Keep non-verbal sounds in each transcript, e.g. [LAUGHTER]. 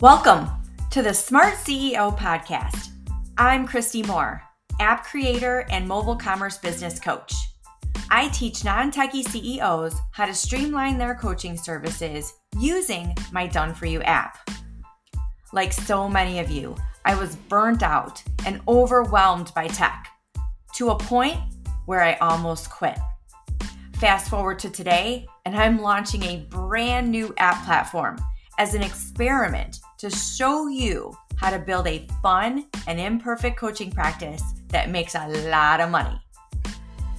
Welcome to the Smart CEO podcast. I'm Christie Moore, app creator and mobile commerce business coach. I teach non techie CEOs how to streamline their coaching services using my Done For You app. Like so many of you, I was burnt out and overwhelmed by tech to a point where I almost quit. Fast forward to today, and I'm launching a brand new app platform as an experiment to show you how to build a fun and imperfect coaching practice that makes a lot of money.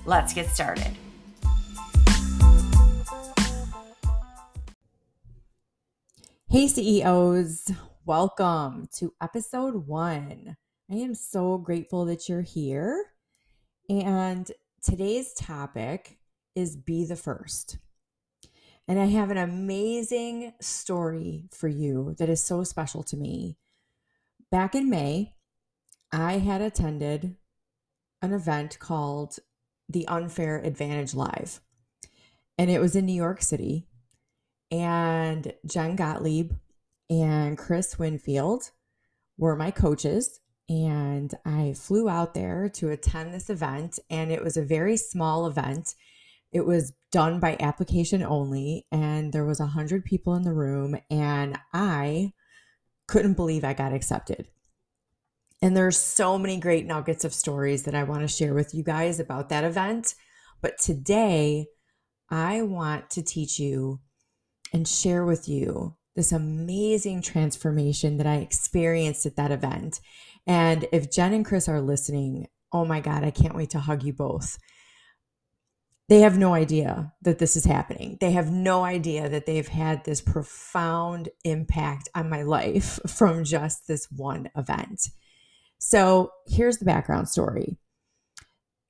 Let's get started. Hey, CEOs, welcome to episode one. I am so grateful that you're here. And today's topic is Be the First. And I have an amazing story for you that is so special to me. Back in May, I had attended an event called the Unfair Advantage Live. And it was in New York City. And Jen Gottlieb and Chris Winfield were my coaches. And I flew out there to attend this event. And it was a very small event. It was done by application only, and there was a hundred people in the room, and I couldn't believe I got accepted. And there's so many great nuggets of stories that I want to share with you guys about that event. But today, I want to teach you and share with you this amazing transformation that I experienced at that event. And if Jen and Chris are listening, oh my God, I can't wait to hug you both they have no idea that this is happening. They have no idea that they've had this profound impact on my life [LAUGHS] from just this one event. So here's the background story.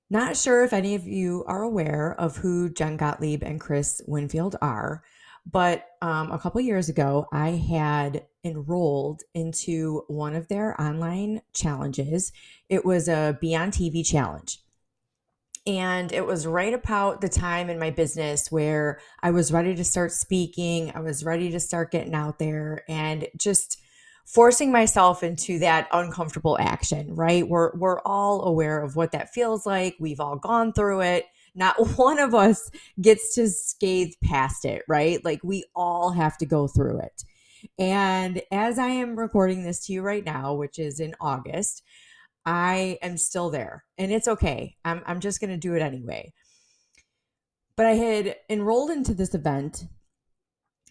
Not sure if any of you are aware of who Jen Gottlieb and Chris Winfield are, but um, a couple years ago, I had enrolled into one of their online challenges. It was a Be On TV challenge. And it was right about the time in my business where I was ready to start speaking. I was ready to start getting out there and just forcing myself into that uncomfortable action, right? We're we're all aware of what that feels like. We've all gone through it. Not [LAUGHS] one of us gets to scathe past it, right? Like we all have to go through it. And as I am recording this to you right now, which is in August, I am still there and it's okay. I'm, I'm just going to do it anyway. But I had enrolled into this event.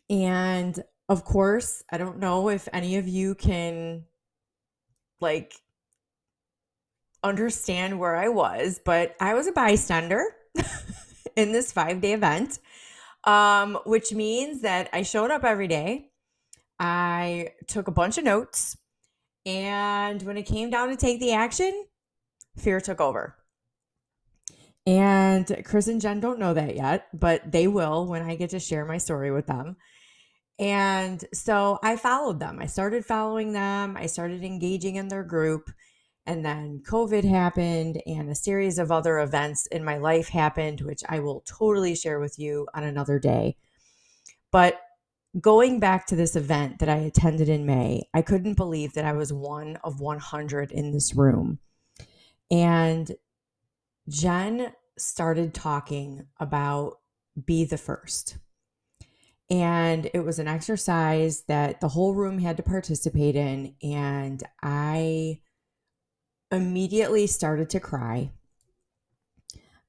And of course, I don't know if any of you can like understand where I was, but I was a bystander [LAUGHS] in this five day event, um, which means that I showed up every day. I took a bunch of notes. And when it came down to take the action, fear took over. And Chris and Jen don't know that yet, but they will when I get to share my story with them. And so I followed them. I started following them. I started engaging in their group. And then COVID happened, and a series of other events in my life happened, which I will totally share with you on another day. But going back to this event that I attended in May, I couldn't believe that I was one of 100 in this room. And Jen started talking about be the first. And it was an exercise that the whole room had to participate in. And I immediately started to cry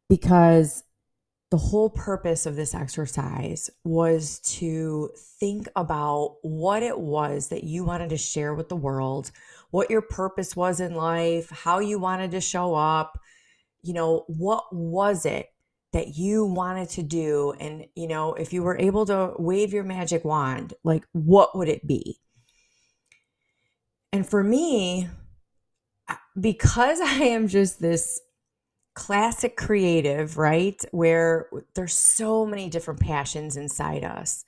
because the whole purpose of this exercise was to think about what it was that you wanted to share with the world, what your purpose was in life, how you wanted to show up. You know, what was it that you wanted to do? And, you know, if you were able to wave your magic wand, like what would it be? And for me, because [LAUGHS] I am just this classic creative, right? Where there's so many different passions inside us.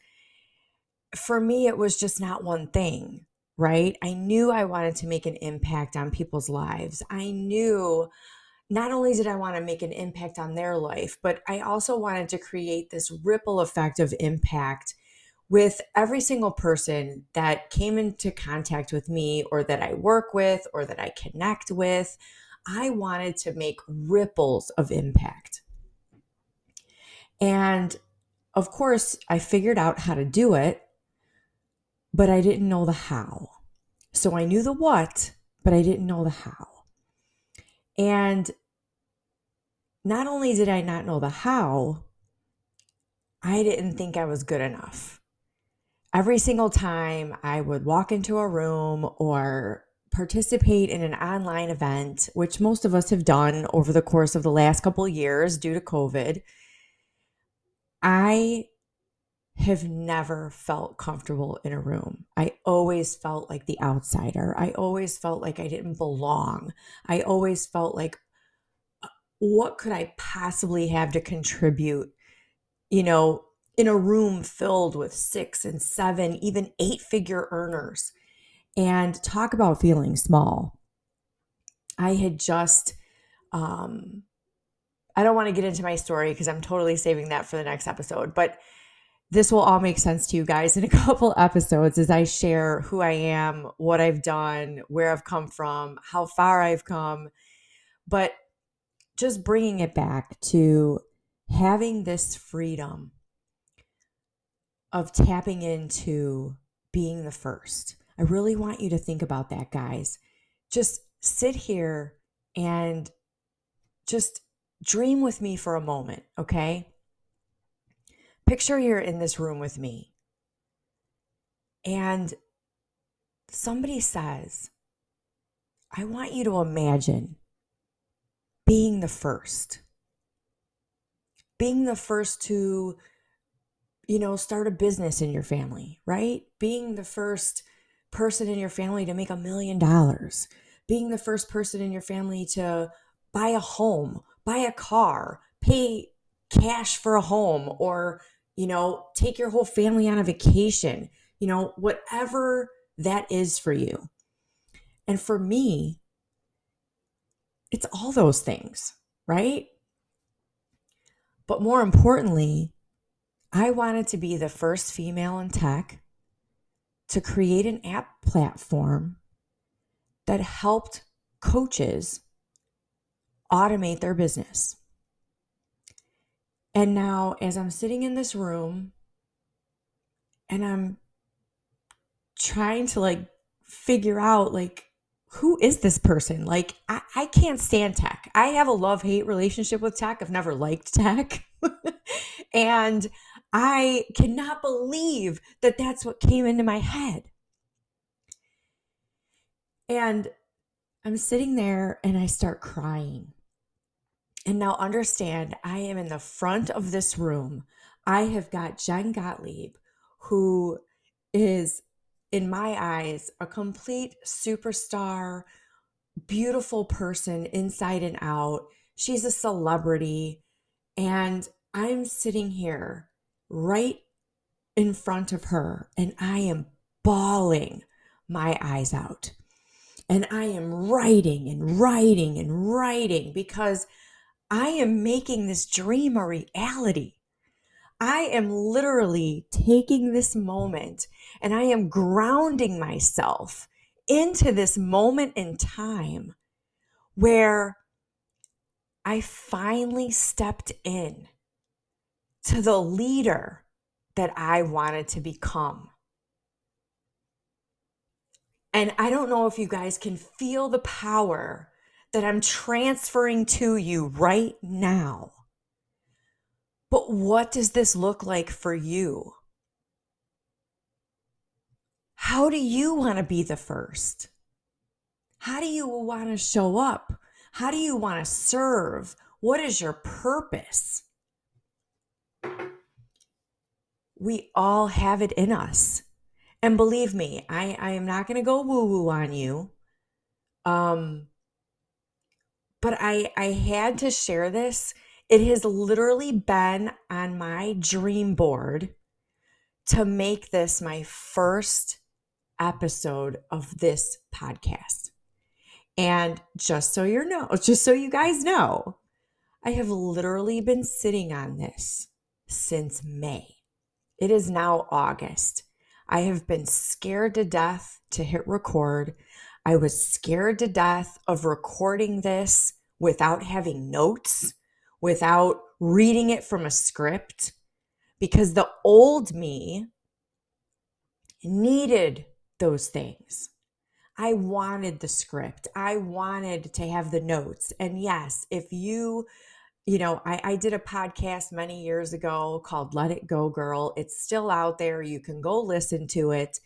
For me, it was just not one thing, right? I knew I wanted to make an impact on people's lives. I knew not only did I want to make an impact on their life, but I also wanted to create this ripple effect of impact with every single person that came into contact with me or that I work with or that I connect with. I wanted to make ripples of impact. And of course, I figured out how to do it, but I didn't know the how. So I knew the what, but I didn't know the how. And not only did I not know the how, I didn't think I was good enough every single time I would walk into a room or participate in an online event, which most of us have done over the course of the last couple years due to COVID, I have never felt comfortable in a room. I always felt like the outsider. I always felt like I didn't belong. I always felt like, uh, what could I possibly have to contribute? You know, in a room filled with six and seven, even eight figure earners and talk about feeling small. I had just, um, I don't want to get into my story because I'm totally saving that for the next episode, but this will all make sense to you guys in a [LAUGHS] couple episodes as I share who I am, what I've done, where I've come from, how far I've come. But just bringing it back to having this freedom of tapping into being the first. I really want you to think about that, guys. Just sit here and just dream with me for a moment, okay? Picture you're in this room with me and somebody says, I want you to imagine being the first, being the first to you know, start a business in your family, right? Being the first person in your family to make a million dollars, being the first person in your family to buy a home, buy a car, pay cash for a home, or, you know, take your whole family on a vacation, you know, whatever that is for you. And for me, it's all those things, right? But more importantly, I wanted to be the first female in tech to create an app platform that helped coaches automate their business. And now, as I'm sitting in this room and I'm trying to like figure out, like, who is this person? Like, I, I can't stand tech. I have a love hate relationship with tech. I've never liked tech. [LAUGHS] and I cannot believe that that's what came into my head. And I'm sitting there and I start crying. And now understand, I am in the front of this room. I have got Jen Gottlieb, who is, in my eyes, a complete superstar, beautiful person inside and out. She's a celebrity. And I'm sitting here right in front of her and I am bawling my eyes out. And I am writing and writing and writing because I am making this dream a reality. I am literally taking this moment and I am grounding myself into this moment in time where I finally stepped in to the leader that I wanted to become. And I don't know if you guys can feel the power that I'm transferring to you right now. But what does this look like for you? How do you want to be the first? How do you want to show up? How do you want to serve? What is your purpose? We all have it in us. And believe me, I, I am not going to go woo woo on you. Um, but I, I had to share this. It has literally been on my dream board to make this my first episode of this podcast. And just so you know, just so you guys know, I have literally been sitting on this since May. It is now August. I have been scared to death to hit record. I was scared to death of recording this without having notes, without reading it from a script, because the old me needed those things. I wanted the script. I wanted to have the notes. And yes, if you, you know, I, I did a podcast many years ago called Let It Go Girl. It's still out there. You can go listen to it.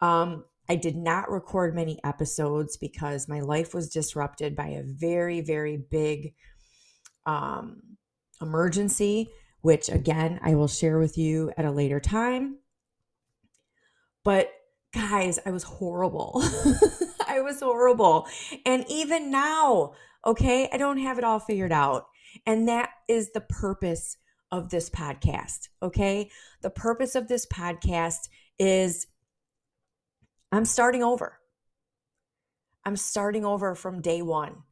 Um, I did not record many episodes because my life was disrupted by a very, very big um, emergency, which again, I will share with you at a later time. But guys, I was horrible. [LAUGHS] I was horrible. And even now, okay, I don't have it all figured out. And that is the purpose of this podcast, okay? The purpose of this podcast is I'm starting over. I'm starting over from day one.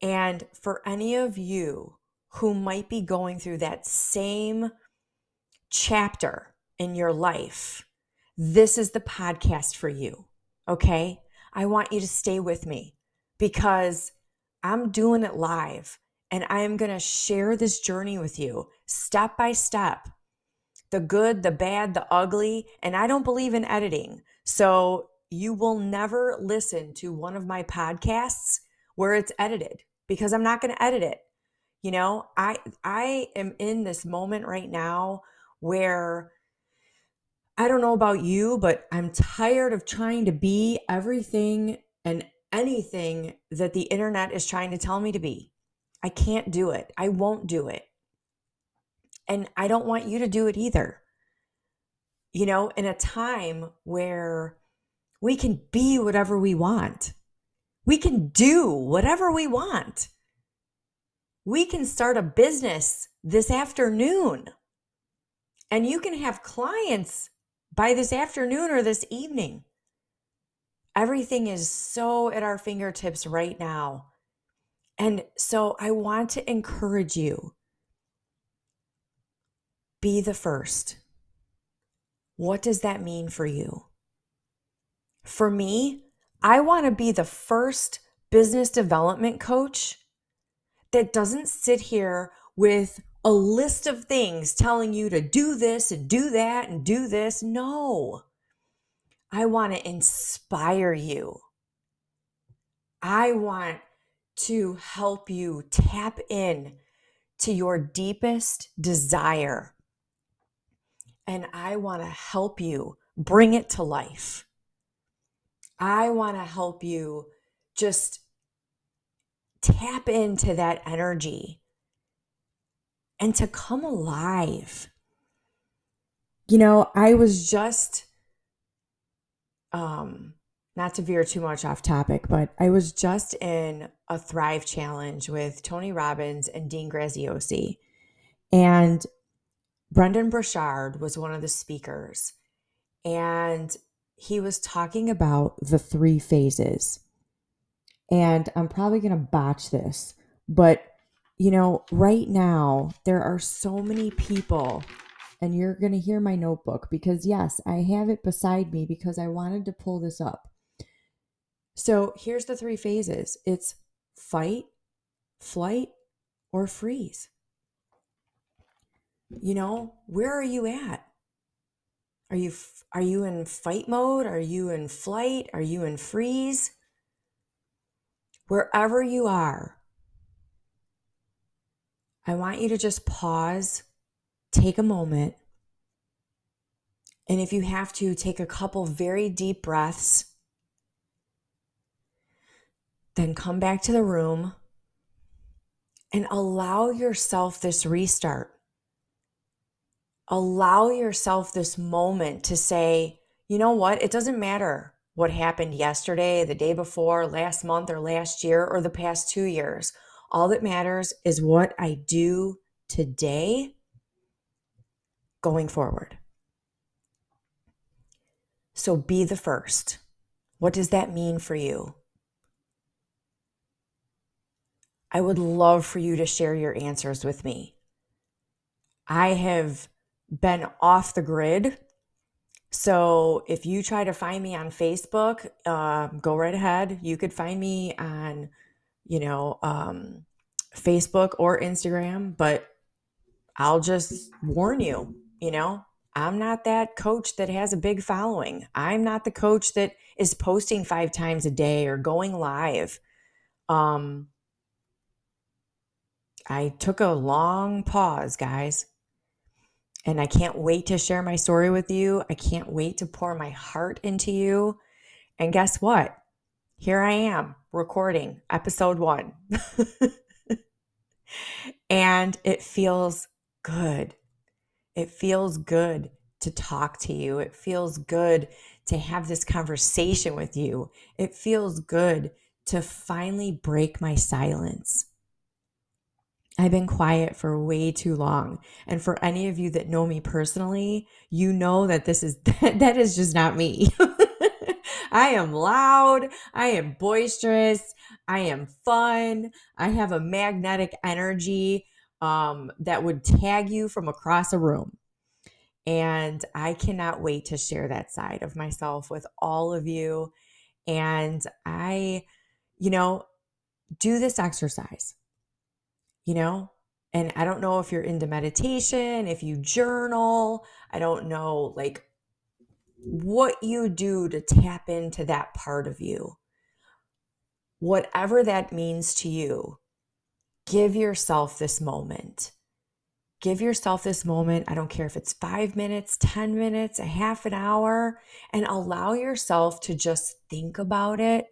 And for any of you who might be going through that same chapter in your life, this is the podcast for you. Okay. I want you to stay with me because I'm doing it live and I am going to share this journey with you step by step the good, the bad, the ugly. And I don't believe in editing. So you will never listen to one of my podcasts where it's edited because I'm not going to edit it. You know, I I am in this moment right now where I don't know about you, but I'm tired of trying to be everything and anything that the internet is trying to tell me to be. I can't do it. I won't do it. And I don't want you to do it either. You know, in a time where we can be whatever we want, we can do whatever we want. We can start a business this afternoon and you can have clients by this afternoon or this evening. Everything is so at our fingertips right now. And so I want to encourage you be the first. What does that mean for you? For me, I want to be the first business development coach that doesn't sit here with a list of things telling you to do this and do that and do this. No. I want to inspire you. I want to help you tap in to your deepest desire. And I want to help you bring it to life. I want to help you just tap into that energy and to come alive. You know, I was just um not to veer too much off topic, but I was just in a Thrive challenge with Tony Robbins and Dean Graziosi. And Brendon Burchard was one of the speakers. And he was talking about the three phases. And I'm probably going to botch this, but you know, right now there are so many people, and you're going to hear my notebook because, yes, I have it beside me because I wanted to pull this up. So here's the three phases it's fight, flight, or freeze. You know, where are you at? Are you are you in fight mode? Are you in flight? Are you in freeze? Wherever you are, I want you to just pause, take a moment, and if you have to, take a couple very deep breaths. Then come back to the room and allow yourself this restart. Allow yourself this moment to say, you know what? It doesn't matter what happened yesterday, the day before, last month, or last year, or the past two years. All that matters is what I do today going forward. So be the first. What does that mean for you? I would love for you to share your answers with me. I have been off the grid. So if you try to find me on Facebook, uh, go right ahead. You could find me on, you know, um, Facebook or Instagram, but I'll just warn you, you know, I'm not that coach that has a big following. I'm not the coach that is posting five times a day or going live. Um, I took a long pause, guys. And I can't wait to share my story with you. I can't wait to pour my heart into you. And guess what? Here I am recording episode one. [LAUGHS] and it feels good. It feels good to talk to you. It feels good to have this conversation with you. It feels good to finally break my silence. I've been quiet for way too long. And for any of you that know me personally, you know that this is [LAUGHS] that is just not me. [LAUGHS] I am loud, I am boisterous, I am fun, I have a magnetic energy um, that would tag you from across a room. And I cannot wait to share that side of myself with all of you. And I, you know, do this exercise you know? And I don't know if you're into meditation, if you journal, I don't know like what you do to tap into that part of you. Whatever that means to you, give yourself this moment. Give yourself this moment. I don't care if it's five minutes, 10 minutes, a half an hour, and allow yourself to just think about it.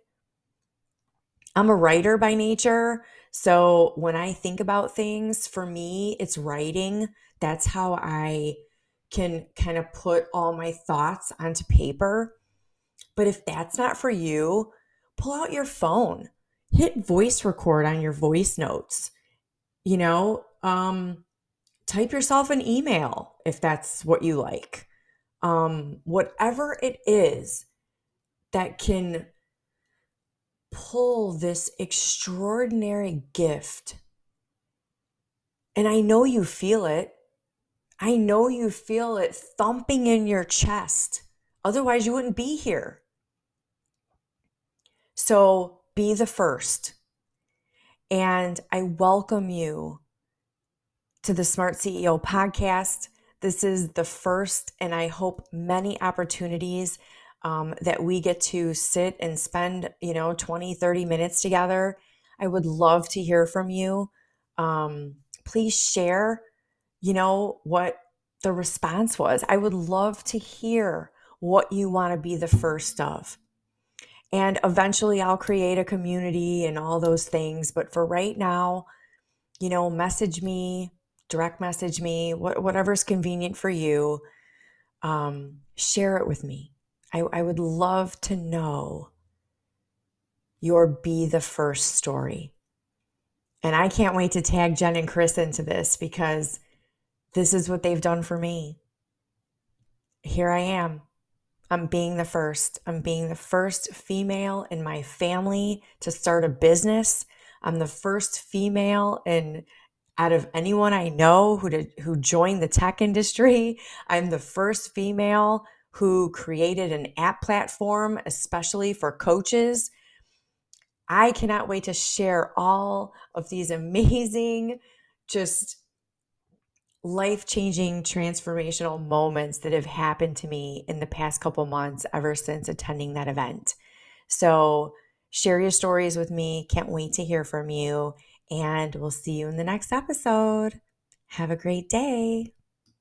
I'm a writer by nature. So when I think about things, for me, it's writing. That's how I can kind of put all my thoughts onto paper. But if that's not for you, pull out your phone, hit voice record on your voice notes. You know, um, type yourself an email if that's what you like. Um, whatever it is that can pull this extraordinary gift. And I know you feel it. I know you feel it thumping in your chest. Otherwise, you wouldn't be here. So be the first. And I welcome you to the Smart CEO podcast. This is the first, and I hope many opportunities um, that we get to sit and spend, you know, 20, 30 minutes together. I would love to hear from you. Um, please share, you know, what the response was. I would love to hear what you want to be the first of. And eventually I'll create a community and all those things. But for right now, you know, message me, direct message me, whatever's convenient for you. Um, share it with me. I, I would love to know your be the first story. And I can't wait to tag Jen and Chris into this because this is what they've done for me. Here I am. I'm being the first. I'm being the first female in my family to start a business. I'm the first female in out of anyone I know who did, who joined the tech industry. I'm the first female who created an app platform, especially for coaches. I cannot wait to share all of these amazing, just life changing, transformational moments that have happened to me in the past couple months ever since attending that event. So, share your stories with me. Can't wait to hear from you. And we'll see you in the next episode. Have a great day.